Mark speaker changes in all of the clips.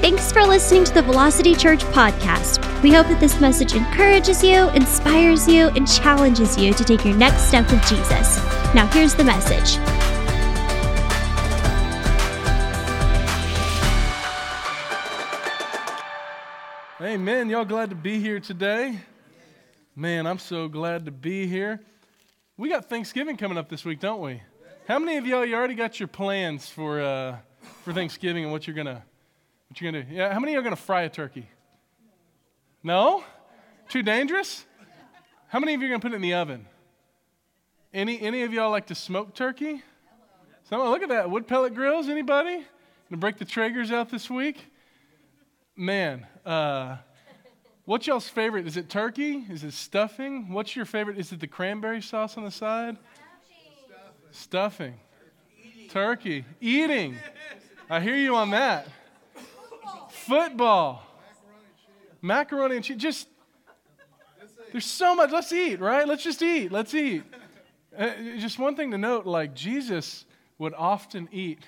Speaker 1: Thanks for listening to the Velocity Church podcast. We hope that this message encourages you, inspires you, and challenges you to take your next step with Jesus. Now, here's the message.
Speaker 2: Amen. Y'all glad to be here today? Man, I'm so glad to be here. We got Thanksgiving coming up this week, don't we? How many of y'all you already got your plans for uh, for Thanksgiving and what you're gonna what you gonna do? Yeah, how many are gonna fry a turkey? No? Too dangerous? How many of you are gonna put it in the oven? Any any of y'all like to smoke turkey? Someone look at that. Wood pellet grills, anybody? Gonna break the Traegers out this week? Man, uh, what's y'all's favorite? Is it turkey? Is it stuffing? What's your favorite? Is it the cranberry sauce on the side? Stuffing. Turkey. Eating. I hear you on that. Football. Macaroni and cheese. Just, there's so much. Let's eat, right? Let's just eat. Let's eat. Uh, just one thing to note like, Jesus would often eat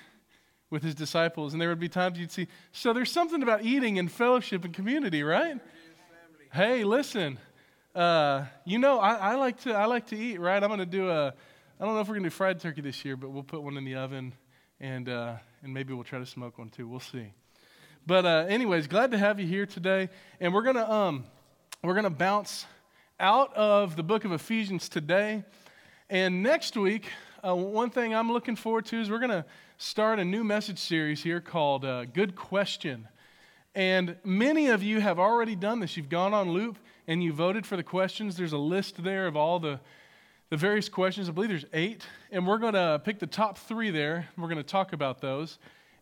Speaker 2: with his disciples, and there would be times you'd see. So there's something about eating and fellowship and community, right? Hey, listen. Uh, you know, I, I, like to I like to eat, right? I'm going to do a. I don't know if we're going to do fried turkey this year, but we'll put one in the oven, and uh, and maybe we'll try to smoke one too. We'll see. But uh, anyways, glad to have you here today, and we're gonna um, we're gonna bounce out of the book of Ephesians today, and next week. Uh, one thing I'm looking forward to is we're to start a new message series here called uh, Good Question. And many of you have already done this. You've gone on loop and you voted for the questions. There's a list there of all the, the various questions. I believe there's eight. And we're to pick the top three there. We're to talk about those.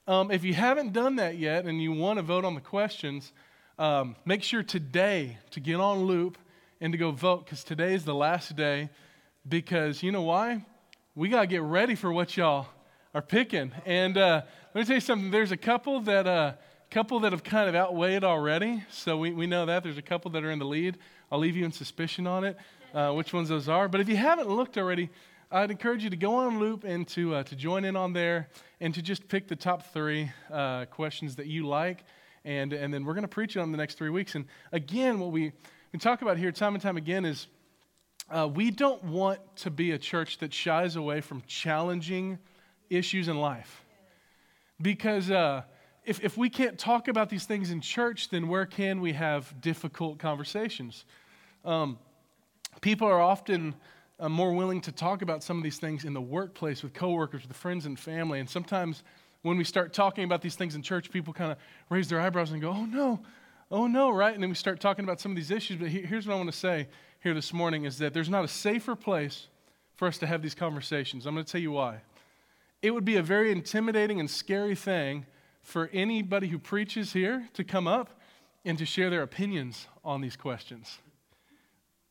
Speaker 2: Um, if you haven't done that yet and you want to vote on the questions, um, make sure today to get on loop and to go vote because today is the last day. Because you know why? We got to get ready for what y'all are picking. And uh, let me tell you something. There's a couple that uh, couple that have kind of outweighed already. So we, we know that. There's a couple that are in the lead. I'll leave you in suspicion on it, uh, which ones those are. But if you haven't looked already, I'd encourage you to go on loop and to, uh, to join in on there and to just pick the top three uh, questions that you like. And, and then we're going to preach it on the next three weeks. And again, what we, we talk about here time and time again is uh, we don't want to be a church that shies away from challenging issues in life. Because uh, if, if we can't talk about these things in church, then where can we have difficult conversations? Um, people are often uh, more willing to talk about some of these things in the workplace with coworkers, with friends and family. And sometimes when we start talking about these things in church, people kind of raise their eyebrows and go, oh no, oh no, right? And then we start talking about some of these issues. But here's what I want to say here this morning is that there's not a safer place for us to have these conversations. I'm going to tell you why. It would be a very intimidating and scary thing for anybody who preaches here to come up and to share their opinions on these questions.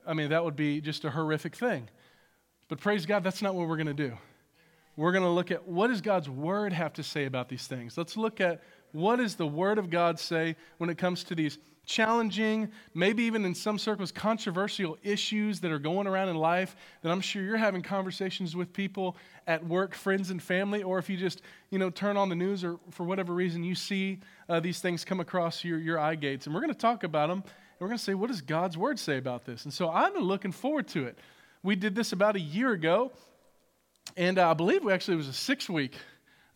Speaker 2: I mean, that would be just a horrific thing. But praise God, that's not what we're going to do. We're going to look at what does God's word have to say about these things. Let's look at what does the word of God say when it comes to these challenging, maybe even in some circles, controversial issues that are going around in life that I'm sure you're having conversations with people at work, friends and family, or if you just, you know, turn on the news or for whatever reason you see uh, these things come across your, your eye gates. And we're going to talk about them. And we're going to say, what does God's word say about this? And so been looking forward to it. We did this about a year ago, and I believe we actually, it was a six week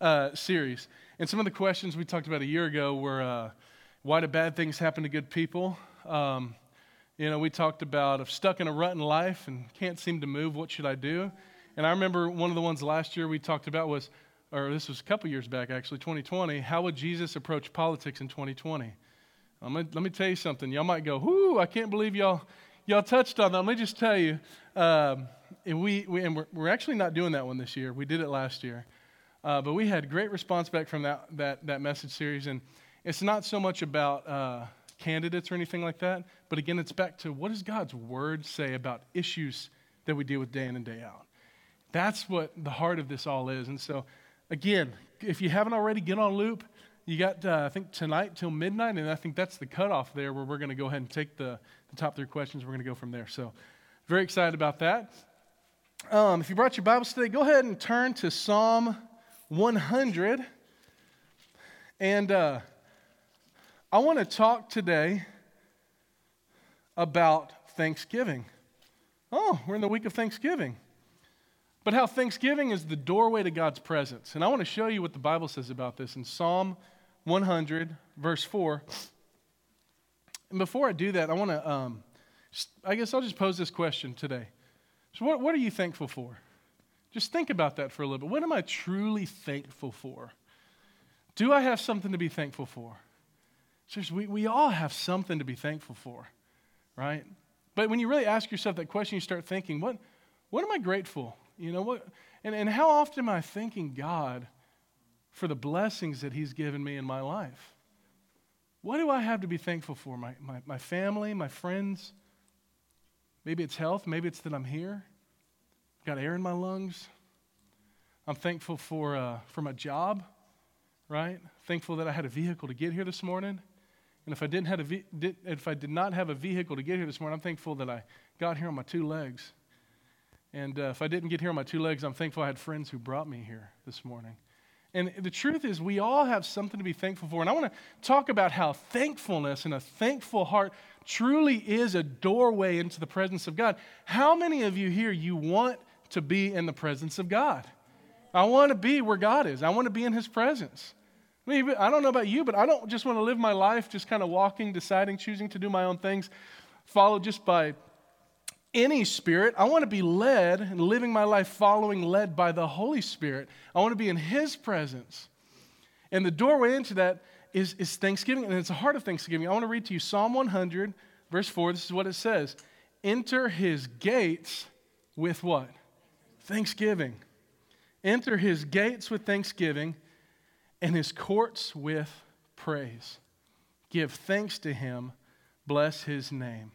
Speaker 2: uh, series. And some of the questions we talked about a year ago were, uh, why do bad things happen to good people? Um, you know, we talked about if stuck in a rut in life and can't seem to move, what should I do? And I remember one of the ones last year we talked about was, or this was a couple years back actually, 2020. How would Jesus approach politics in 2020? Gonna, let me tell you something. Y'all might go, "Whoo! I can't believe y'all y'all touched on that." Let me just tell you, um, and we, we and we're, we're, actually not doing that one this year. We did it last year, uh, but we had great response back from that that that message series and it's not so much about uh, candidates or anything like that, but again, it's back to what does God's word say about issues that we deal with day in and day out. That's what the heart of this all is. And so, again, if you haven't already, get on loop. You got, uh, I think, tonight till midnight, and I think that's the cutoff there where we're going to go ahead and take the, the top three questions. We're going to go from there. So, very excited about that. Um, if you brought your Bibles today, go ahead and turn to Psalm 100. And uh, I want to talk today about Thanksgiving. Oh, we're in the week of Thanksgiving. But how Thanksgiving is the doorway to God's presence. And I want to show you what the Bible says about this in Psalm 100, verse 4. And before I do that, I want to, um, I guess I'll just pose this question today. So, what, what are you thankful for? Just think about that for a little bit. What am I truly thankful for? Do I have something to be thankful for? We, we all have something to be thankful for, right? But when you really ask yourself that question, you start thinking, what, what am I grateful? You know, what, and, and how often am I thanking God for the blessings that He's given me in my life? What do I have to be thankful for? My, my, my family, my friends? Maybe it's health. Maybe it's that I'm here. I've got air in my lungs. I'm thankful for, uh, for my job, right? Thankful that I had a vehicle to get here this morning. And if I, didn't have a ve- did, if I did not have a vehicle to get here this morning, I'm thankful that I got here on my two legs. And uh, if I didn't get here on my two legs, I'm thankful I had friends who brought me here this morning. And the truth is, we all have something to be thankful for. And I want to talk about how thankfulness and a thankful heart truly is a doorway into the presence of God. How many of you here, you want to be in the presence of God? I want to be where God is, I want to be in His presence. I, mean, I don't know about you, but I don't just want to live my life just kind of walking, deciding, choosing to do my own things, followed just by any spirit. I want to be led and living my life following, led by the Holy Spirit. I want to be in His presence. And the doorway into that is, is Thanksgiving, and it's the heart of Thanksgiving. I want to read to you Psalm 100, verse 4. This is what it says Enter His gates with what? Thanksgiving. Enter His gates with thanksgiving and His courts with praise. Give thanks to Him, bless His name.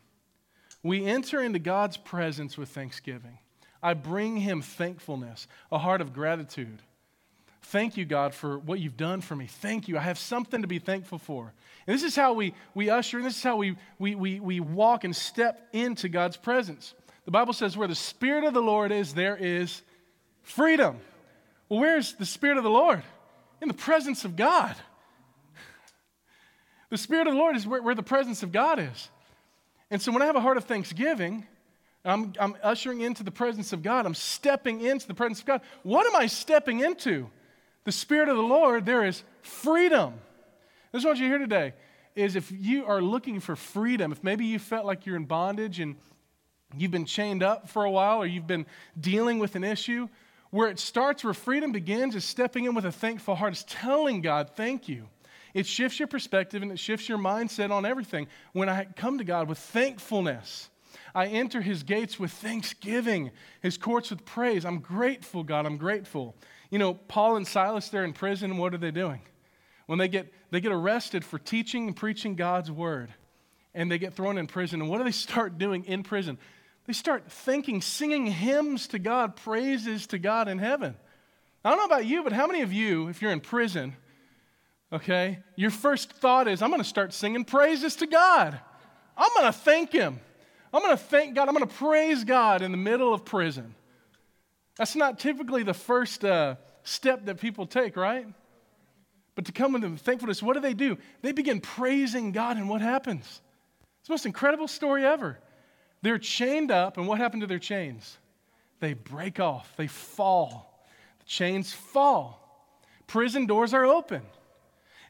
Speaker 2: We enter into God's presence with thanksgiving. I bring him thankfulness, a heart of gratitude. Thank you, God, for what you've done for me. Thank you. I have something to be thankful for. And this is how we, we usher, and this is how we, we, we, we walk and step into God's presence. The Bible says, where the Spirit of the Lord is, there is freedom. Well, where's the Spirit of the Lord? In the presence of God. The Spirit of the Lord is where, where the presence of God is. And so when I have a heart of thanksgiving, I'm, I'm ushering into the presence of God. I'm stepping into the presence of God. What am I stepping into? The Spirit of the Lord, there is freedom. This is what you hear today is if you are looking for freedom, if maybe you felt like you're in bondage and you've been chained up for a while or you've been dealing with an issue, where it starts, where freedom begins, is stepping in with a thankful heart, is telling God, thank you. It shifts your perspective and it shifts your mindset on everything. When I come to God with thankfulness, I enter his gates with thanksgiving, his courts with praise. I'm grateful, God, I'm grateful. You know, Paul and Silas, they're in prison. What are they doing? When they get, they get arrested for teaching and preaching God's word, and they get thrown in prison. And what do they start doing in prison? They start thinking, singing hymns to God, praises to God in heaven. I don't know about you, but how many of you, if you're in prison, okay, your first thought is, I'm going to start singing praises to God. I'm going to thank Him. I'm going to thank God. I'm going to praise God in the middle of prison. That's not typically the first uh, step that people take, right? But to come with thankfulness, what do they do? They begin praising God, and what happens? It's the most incredible story ever. They're chained up, and what happened to their chains? They break off, they fall. The chains fall. Prison doors are open.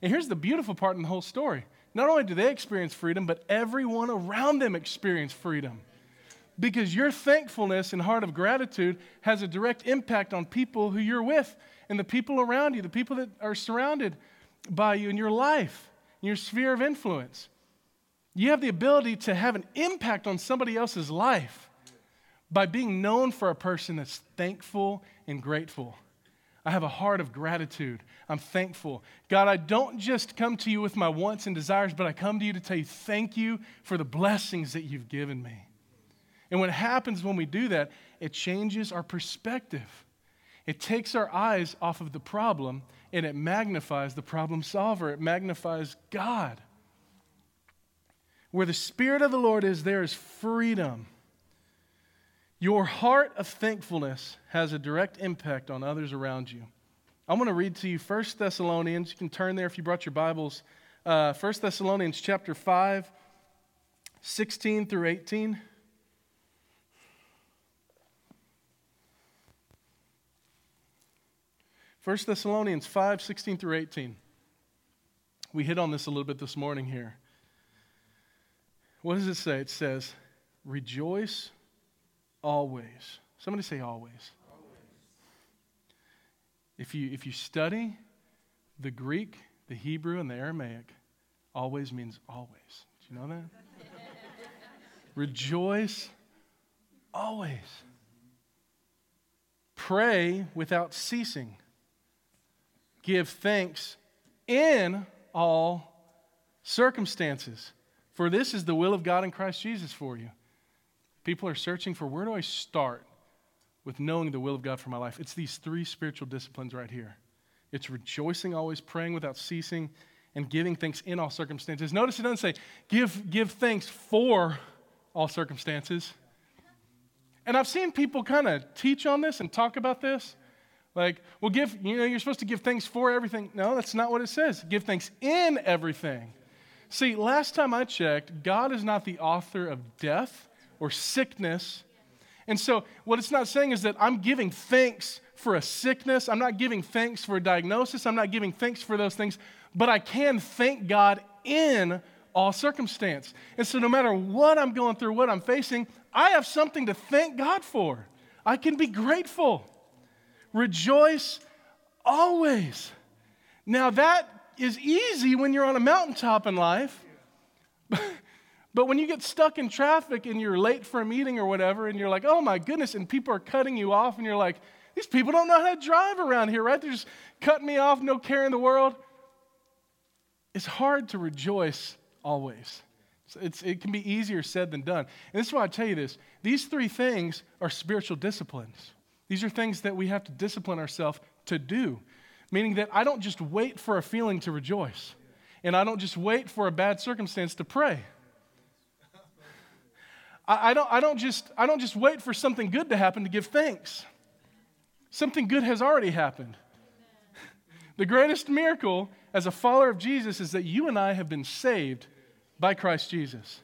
Speaker 2: And here's the beautiful part in the whole story not only do they experience freedom, but everyone around them experience freedom. Because your thankfulness and heart of gratitude has a direct impact on people who you're with and the people around you, the people that are surrounded by you in your life, in your sphere of influence. You have the ability to have an impact on somebody else's life by being known for a person that's thankful and grateful. I have a heart of gratitude. I'm thankful. God, I don't just come to you with my wants and desires, but I come to you to tell you thank you for the blessings that you've given me. And what happens when we do that, it changes our perspective. It takes our eyes off of the problem and it magnifies the problem solver. It magnifies God. Where the Spirit of the Lord is, there is freedom. Your heart of thankfulness has a direct impact on others around you. I'm going to read to you 1 Thessalonians. You can turn there if you brought your Bibles. Uh, 1 Thessalonians chapter 5, 16 through 18. First Thessalonians 5, 16 through 18. We hit on this a little bit this morning here. What does it say? It says, Rejoice always. Somebody say always. always. If you, if you study the Greek, the Hebrew, and the Aramaic, always means always. Do you know that? Rejoice always. Pray without ceasing. Give thanks in all circumstances. For this is the will of God in Christ Jesus for you. People are searching for where do I start with knowing the will of God for my life? It's these three spiritual disciplines right here. It's rejoicing always, praying without ceasing, and giving thanks in all circumstances. Notice it doesn't say give, give thanks for all circumstances. And I've seen people kind of teach on this and talk about this. Like, well, give, you know, you're supposed to give thanks for everything. No, that's not what it says. Give thanks in everything. See, last time I checked, God is not the author of death or sickness. And so, what it's not saying is that I'm giving thanks for a sickness. I'm not giving thanks for a diagnosis. I'm not giving thanks for those things. But I can thank God in all circumstance. And so, no matter what I'm going through, what I'm facing, I have something to thank God for. I can be grateful. Rejoice always. Now, that is easy when you're on a mountaintop in life. but when you get stuck in traffic and you're late for a meeting or whatever, and you're like, oh my goodness, and people are cutting you off, and you're like, these people don't know how to drive around here, right? They're just cutting me off, no care in the world. It's hard to rejoice always. It's, it can be easier said than done. And this is why I tell you this these three things are spiritual disciplines. These are things that we have to discipline ourselves to do meaning that I don't just wait for a feeling to rejoice, and I don't just wait for a bad circumstance to pray. I, I, don't, I, don't just, I don't just wait for something good to happen to give thanks. Something good has already happened. The greatest miracle as a follower of Jesus is that you and I have been saved by Christ Jesus.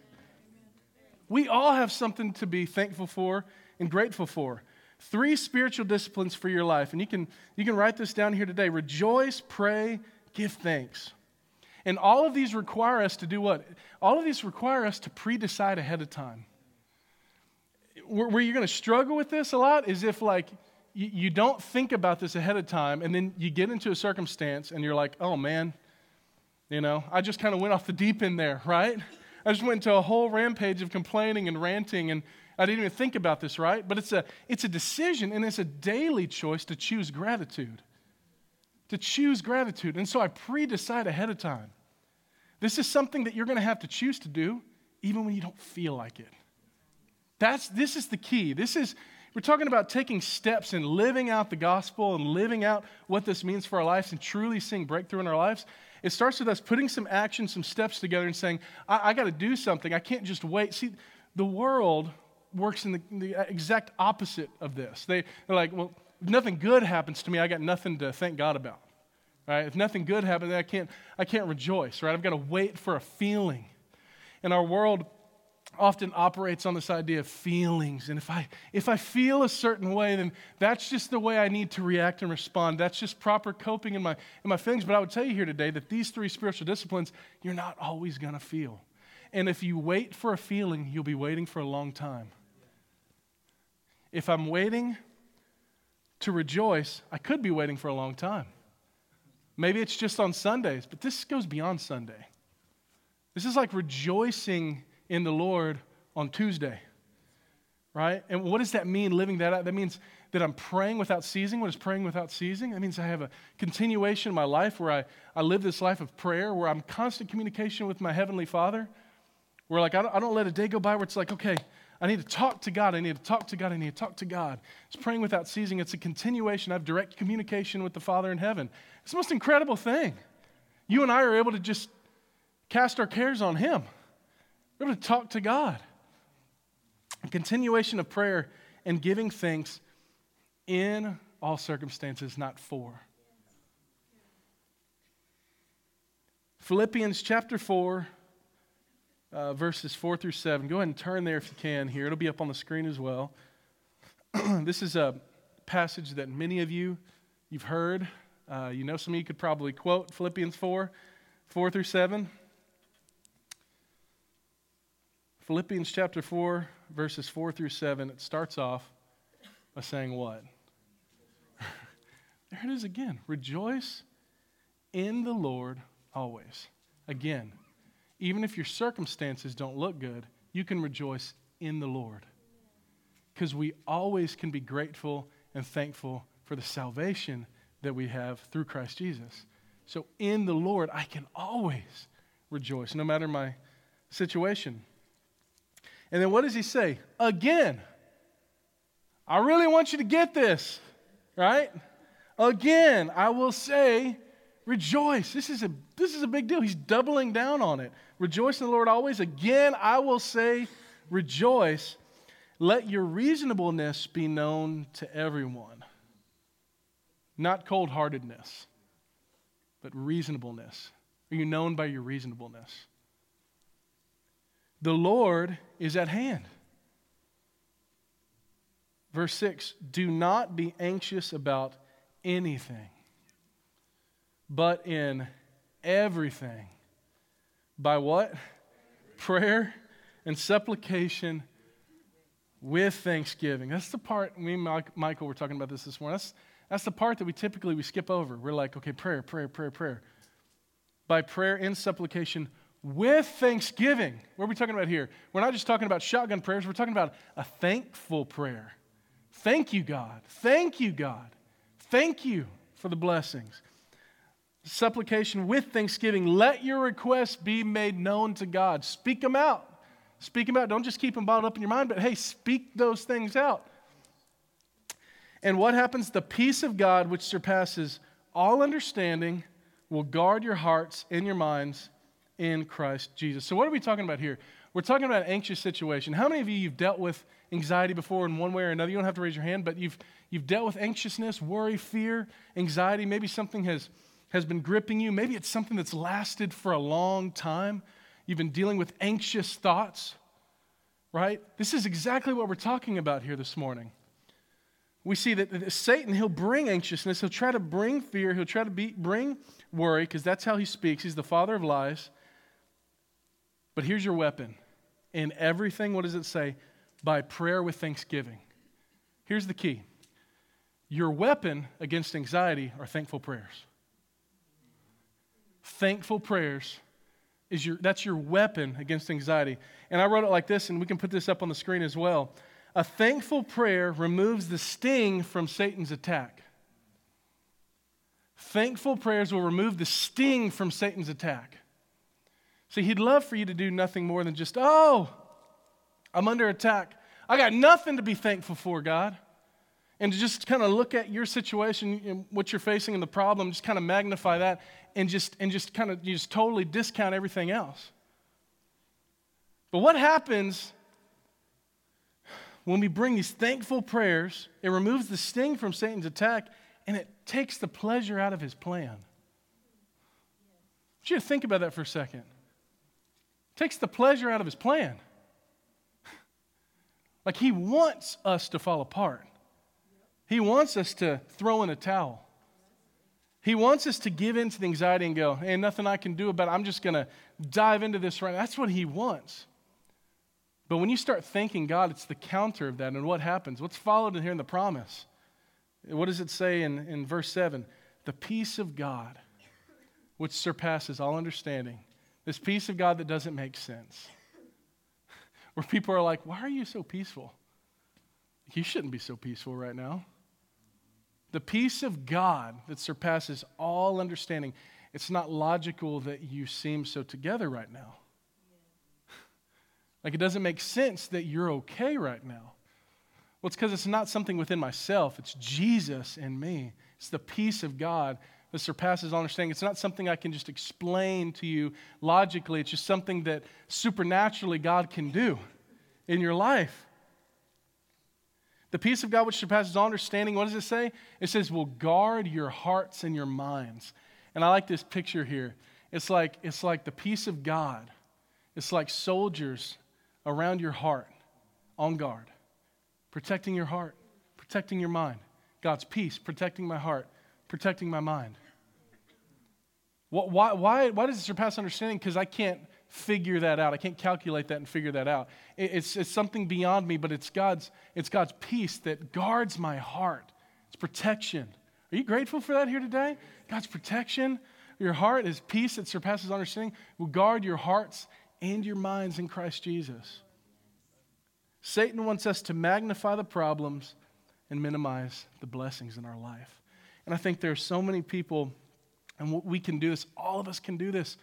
Speaker 2: We all have something to be thankful for and grateful for. Three spiritual disciplines for your life. And you can, you can write this down here today rejoice, pray, give thanks. And all of these require us to do what? All of these require us to pre decide ahead of time. Where, you're going to struggle with this a lot is if, like, you, don't think about this ahead of time and then you get into a circumstance and you're like, oh man, you know, I just kind of went off the deep end there, right? I just went into a whole rampage of complaining and ranting and I didn't even think about this, right? But it's a, it's a decision and it's a daily choice to choose gratitude. To choose gratitude. And so I pre decide ahead of time. This is something that you're going to have to choose to do even when you don't feel like it. That's, this is the key. This is, we're talking about taking steps and living out the gospel and living out what this means for our lives and truly seeing breakthrough in our lives. It starts with us putting some action, some steps together and saying, I, I got to do something. I can't just wait. See, the world works in the, the exact opposite of this. They, they're like, well, if nothing good happens to me, I got nothing to thank God about. Right? If nothing good happens, I can't, I can't rejoice, right? I've got to wait for a feeling. And our world often operates on this idea of feelings. And if I, if I feel a certain way, then that's just the way I need to react and respond. That's just proper coping in my, in my feelings. But I would tell you here today that these three spiritual disciplines, you're not always going to feel. And if you wait for a feeling, you'll be waiting for a long time if I'm waiting to rejoice, I could be waiting for a long time. Maybe it's just on Sundays, but this goes beyond Sunday. This is like rejoicing in the Lord on Tuesday, right? And what does that mean, living that out? That means that I'm praying without ceasing. What is praying without ceasing? That means I have a continuation in my life where I, I live this life of prayer, where I'm constant communication with my Heavenly Father, where like I don't, I don't let a day go by where it's like, okay, I need to talk to God. I need to talk to God. I need to talk to God. It's praying without ceasing. It's a continuation. I have direct communication with the Father in heaven. It's the most incredible thing. You and I are able to just cast our cares on Him. We're able to talk to God. A continuation of prayer and giving thanks in all circumstances, not for. Philippians chapter 4, uh, verses 4 through 7. Go ahead and turn there if you can here. It'll be up on the screen as well. this is a passage that many of you you've heard. Uh, you know, some of you could probably quote Philippians 4, 4 through 7. Philippians chapter 4, verses 4 through 7, it starts off by saying what? there it is again. Rejoice in the Lord always. Again, even if your circumstances don't look good, you can rejoice in the Lord. Because we always can be grateful and thankful for the salvation that we have through Christ Jesus. So in the Lord, I can always rejoice, no matter my situation. And then what does he say? Again. I really want you to get this, right? Again, I will say, rejoice. This is a, this is a big deal. He's doubling down on it. Rejoice in the Lord always. Again, I will say, rejoice. Let your reasonableness be known to everyone. Not cold heartedness, but reasonableness. Are you known by your reasonableness? The Lord is at hand. Verse 6 Do not be anxious about anything, but in everything. By what? Prayer and supplication with thanksgiving. That's the part, me and Michael were talking about this this morning. That's, that's the part that we typically we skip over. We're like, okay, prayer, prayer, prayer, prayer. By prayer and supplication with thanksgiving. What are we talking about here? We're not just talking about shotgun prayers, we're talking about a thankful prayer. Thank you, God. Thank you, God. Thank you for the blessings. Supplication with thanksgiving. Let your requests be made known to God. Speak them out. Speak them out. Don't just keep them bottled up in your mind, but hey, speak those things out. And what happens? The peace of God, which surpasses all understanding, will guard your hearts and your minds in Christ Jesus. So, what are we talking about here? We're talking about an anxious situation. How many of you you've dealt with anxiety before in one way or another? You don't have to raise your hand, but you've you've dealt with anxiousness, worry, fear, anxiety. Maybe something has has been gripping you. Maybe it's something that's lasted for a long time. You've been dealing with anxious thoughts, right? This is exactly what we're talking about here this morning. We see that Satan, he'll bring anxiousness, he'll try to bring fear, he'll try to be, bring worry, because that's how he speaks. He's the father of lies. But here's your weapon. In everything, what does it say? By prayer with thanksgiving. Here's the key your weapon against anxiety are thankful prayers. Thankful prayers is your that's your weapon against anxiety. And I wrote it like this, and we can put this up on the screen as well. A thankful prayer removes the sting from Satan's attack. Thankful prayers will remove the sting from Satan's attack. See, he'd love for you to do nothing more than just, oh, I'm under attack. I got nothing to be thankful for, God. And to just kind of look at your situation what you're facing and the problem, just kind of magnify that and just, and just kind of just totally discount everything else. But what happens when we bring these thankful prayers? It removes the sting from Satan's attack and it takes the pleasure out of his plan. I want you to think about that for a second. Takes the pleasure out of his plan. like he wants us to fall apart. He wants us to throw in a towel. He wants us to give in to the anxiety and go, hey, nothing I can do about it. I'm just going to dive into this right now. That's what he wants. But when you start thanking God, it's the counter of that. And what happens? What's followed in here in the promise? What does it say in, in verse 7? The peace of God, which surpasses all understanding. This peace of God that doesn't make sense. Where people are like, why are you so peaceful? You shouldn't be so peaceful right now. The peace of God that surpasses all understanding. It's not logical that you seem so together right now. Like it doesn't make sense that you're okay right now. Well, it's because it's not something within myself, it's Jesus in me. It's the peace of God that surpasses all understanding. It's not something I can just explain to you logically, it's just something that supernaturally God can do in your life. The peace of God which surpasses all understanding, what does it say? It says, will guard your hearts and your minds. And I like this picture here. It's like, it's like the peace of God. It's like soldiers around your heart on guard, protecting your heart, protecting your mind. God's peace, protecting my heart, protecting my mind. Why, why, why does it surpass understanding? Because I can't figure that out. I can't calculate that and figure that out. It's, it's something beyond me, but it's God's, it's God's peace that guards my heart. It's protection. Are you grateful for that here today? God's protection. Your heart is peace that surpasses understanding. Will guard your hearts and your minds in Christ Jesus. Satan wants us to magnify the problems and minimize the blessings in our life. And I think there are so many people, and what we can do this, all of us can do this.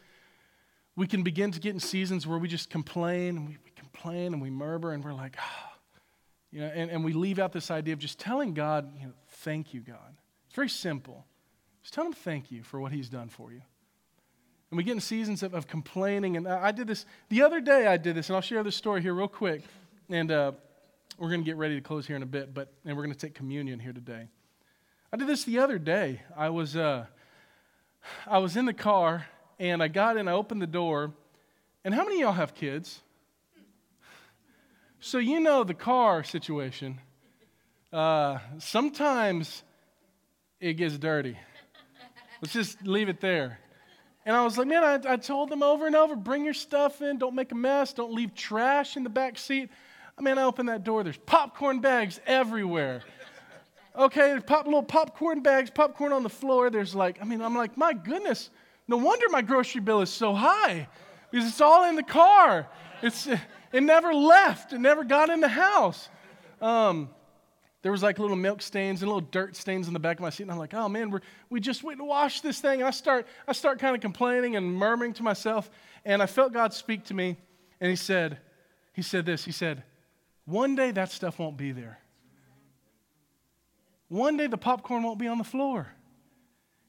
Speaker 2: We can begin to get in seasons where we just complain and we, we complain and we murmur and we're like, ah. You know, and, and we leave out this idea of just telling God, you know, thank you, God. It's very simple. Just tell him thank you for what he's done for you. And we get in seasons of, of complaining. And I, I did this the other day, I did this, and I'll share this story here real quick. And uh, we're going to get ready to close here in a bit, but and we're going to take communion here today. I did this the other day. I was, uh, I was in the car, and I got in, I opened the door. And how many y'all have kids? So you know the car situation. Uh, sometimes it gets dirty. Let's just leave it there. And I was like, man, I, I told them over and over bring your stuff in, don't make a mess, don't leave trash in the back seat. I mean, I open that door, there's popcorn bags everywhere. Okay, pop, little popcorn bags, popcorn on the floor. There's like, I mean, I'm like, my goodness, no wonder my grocery bill is so high because it's all in the car. It's, it never left, it never got in the house. Um, there was like little milk stains and little dirt stains in the back of my seat. And I'm like, oh man, we're, we just went to wash this thing. And I start, I start kind of complaining and murmuring to myself. And I felt God speak to me. And he said, he said this. He said, one day that stuff won't be there. One day the popcorn won't be on the floor.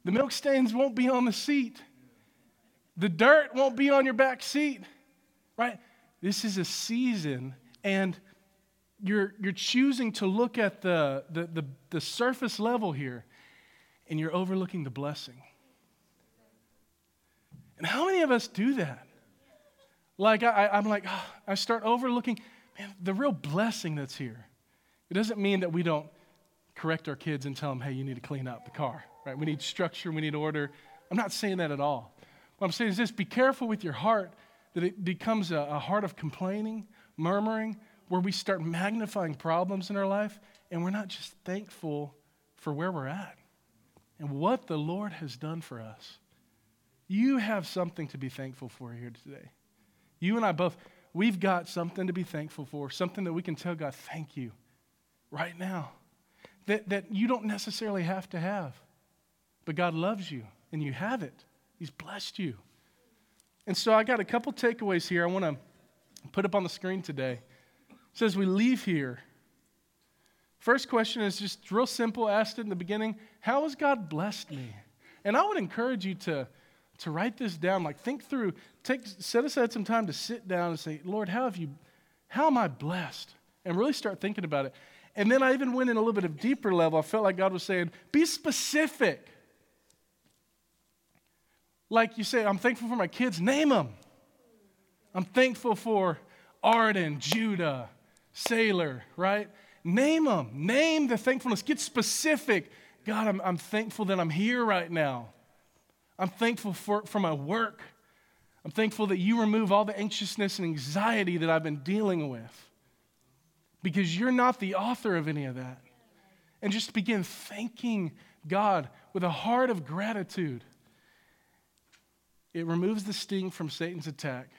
Speaker 2: The milk stains won't be on the seat. The dirt won't be on your back seat. Right? This is a season. And you're, you're choosing to look at the, the, the, the surface level here and you're overlooking the blessing. And how many of us do that? Like, I, I'm like, oh, I start overlooking, man, the real blessing that's here. It doesn't mean that we don't correct our kids and tell them, hey, you need to clean up the car, right? We need structure, we need order. I'm not saying that at all. What I'm saying is this be careful with your heart that it becomes a, a heart of complaining, murmuring, where we start magnifying problems in our life and we're not just thankful for where we're at and what the Lord has done for us. You have something to be thankful for here today. You and I both, we've got something to be thankful for, something that we can tell God, thank you, right now. That, that you don't necessarily have to have, but God loves you and you have it. He's blessed you. And so I got a couple takeaways here I want to put up on the screen today. So as we leave here, first question is just real simple, asked it in the beginning How has God blessed me? And I would encourage you to, to write this down. Like think through, take set aside some time to sit down and say, Lord, how have you how am I blessed? And really start thinking about it. And then I even went in a little bit of deeper level. I felt like God was saying, be specific. Like you say, I'm thankful for my kids, name them. I'm thankful for Arden, Judah, sailor, right? Name them. Name the thankfulness. Get specific. God, I'm, I'm thankful that I'm here right now. I'm thankful for, for my work. I'm thankful that you remove all the anxiousness and anxiety that I've been dealing with because you're not the author of any of that. And just begin thanking God with a heart of gratitude. It removes the sting from Satan's attack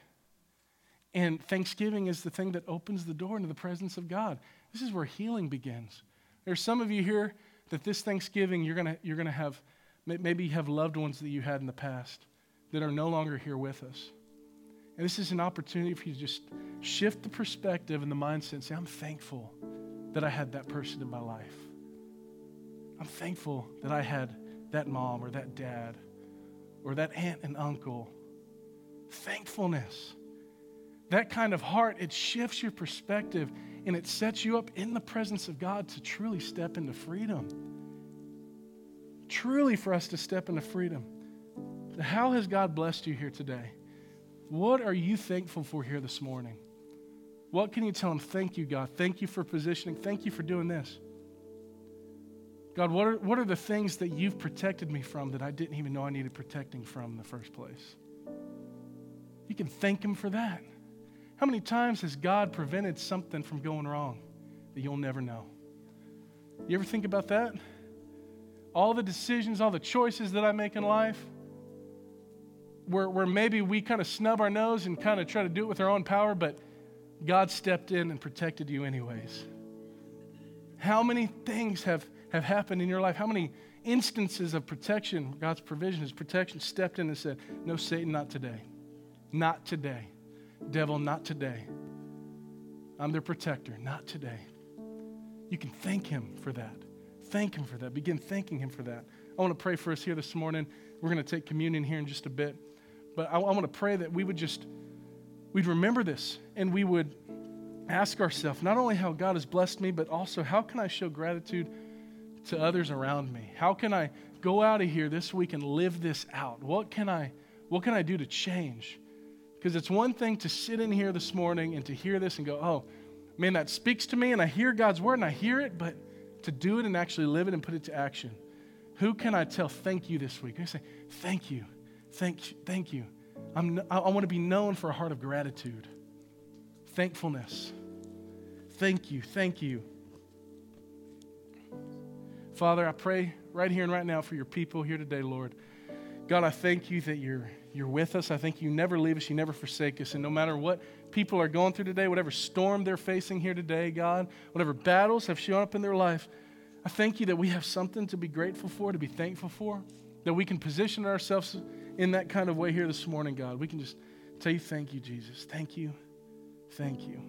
Speaker 2: and thanksgiving is the thing that opens the door into the presence of God. This is where healing begins. There's some of you here that this Thanksgiving you're going you're going to have, maybe have loved ones that you had in the past that are no longer here with us. And this is an opportunity for you to just shift the perspective and the mindset and say, I'm thankful that I had that person in my life. I'm thankful that I had that mom or that dad or that aunt and uncle. Thankfulness that kind of heart, it shifts your perspective and it sets you up in the presence of God to truly step into freedom. Truly, for us to step into freedom. How has God blessed you here today? What are you thankful for here this morning? What can you tell Him? Thank you, God. Thank you for positioning. Thank you for doing this. God, what are, what are the things that you've protected me from that I didn't even know I needed protecting from in the first place? You can thank Him for that. How many times has God prevented something from going wrong that you'll never know? You ever think about that? All the decisions, all the choices that I make in life, where, where maybe we kind of snub our nose and kind of try to do it with our own power, but God stepped in and protected you anyways. How many things have, have happened in your life? How many instances of protection, God's provision, His protection, stepped in and said, No, Satan, not today. Not today. Devil, not today. I'm their protector, not today. You can thank Him for that. Thank Him for that. Begin thanking Him for that. I want to pray for us here this morning. We're going to take communion here in just a bit. But I, I want to pray that we would just, we'd remember this and we would ask ourselves not only how God has blessed me, but also how can I show gratitude to others around me? How can I go out of here this week and live this out? What can I, what can I do to change? Because it's one thing to sit in here this morning and to hear this and go, oh, man, that speaks to me and I hear God's word and I hear it, but to do it and actually live it and put it to action. Who can I tell thank you this week? I say, thank you. Thank, you. thank you. I'm, I, I want to be known for a heart of gratitude, thankfulness. Thank you. Thank you. Father, I pray right here and right now for your people here today, Lord. God, I thank you that you're, you're with us. I think you never leave us, you never forsake us. And no matter what people are going through today, whatever storm they're facing here today, God, whatever battles have shown up in their life, I thank you that we have something to be grateful for, to be thankful for, that we can position ourselves in that kind of way here this morning, God. We can just tell you, thank you, Jesus. Thank you. Thank you.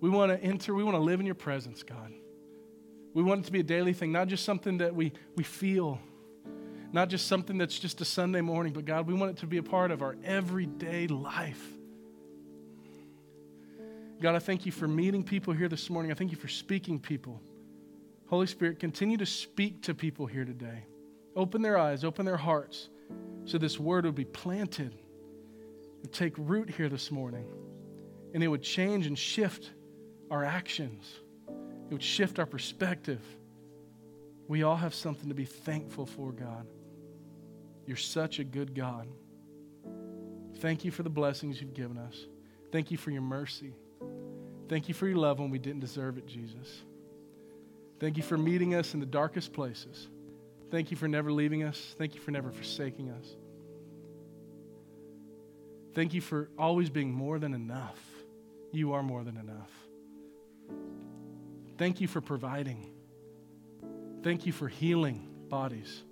Speaker 2: We want to enter, we want to live in your presence, God. We want it to be a daily thing, not just something that we, we feel, not just something that's just a Sunday morning, but God, we want it to be a part of our everyday life. God, I thank you for meeting people here this morning. I thank you for speaking people. Holy Spirit, continue to speak to people here today. Open their eyes, open their hearts, so this word would be planted and take root here this morning. And it would change and shift our actions, it would shift our perspective. We all have something to be thankful for, God. You're such a good God. Thank you for the blessings you've given us. Thank you for your mercy. Thank you for your love when we didn't deserve it, Jesus. Thank you for meeting us in the darkest places. Thank you for never leaving us. Thank you for never forsaking us. Thank you for always being more than enough. You are more than enough. Thank you for providing. Thank you for healing bodies.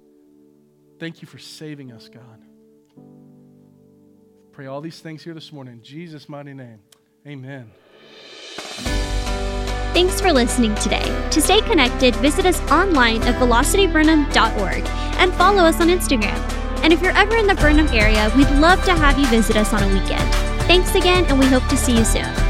Speaker 2: Thank you for saving us, God. Pray all these things here this morning in Jesus' mighty name. Amen.
Speaker 1: Thanks for listening today. To stay connected, visit us online at velocityburnham.org and follow us on Instagram. And if you're ever in the Burnham area, we'd love to have you visit us on a weekend. Thanks again, and we hope to see you soon.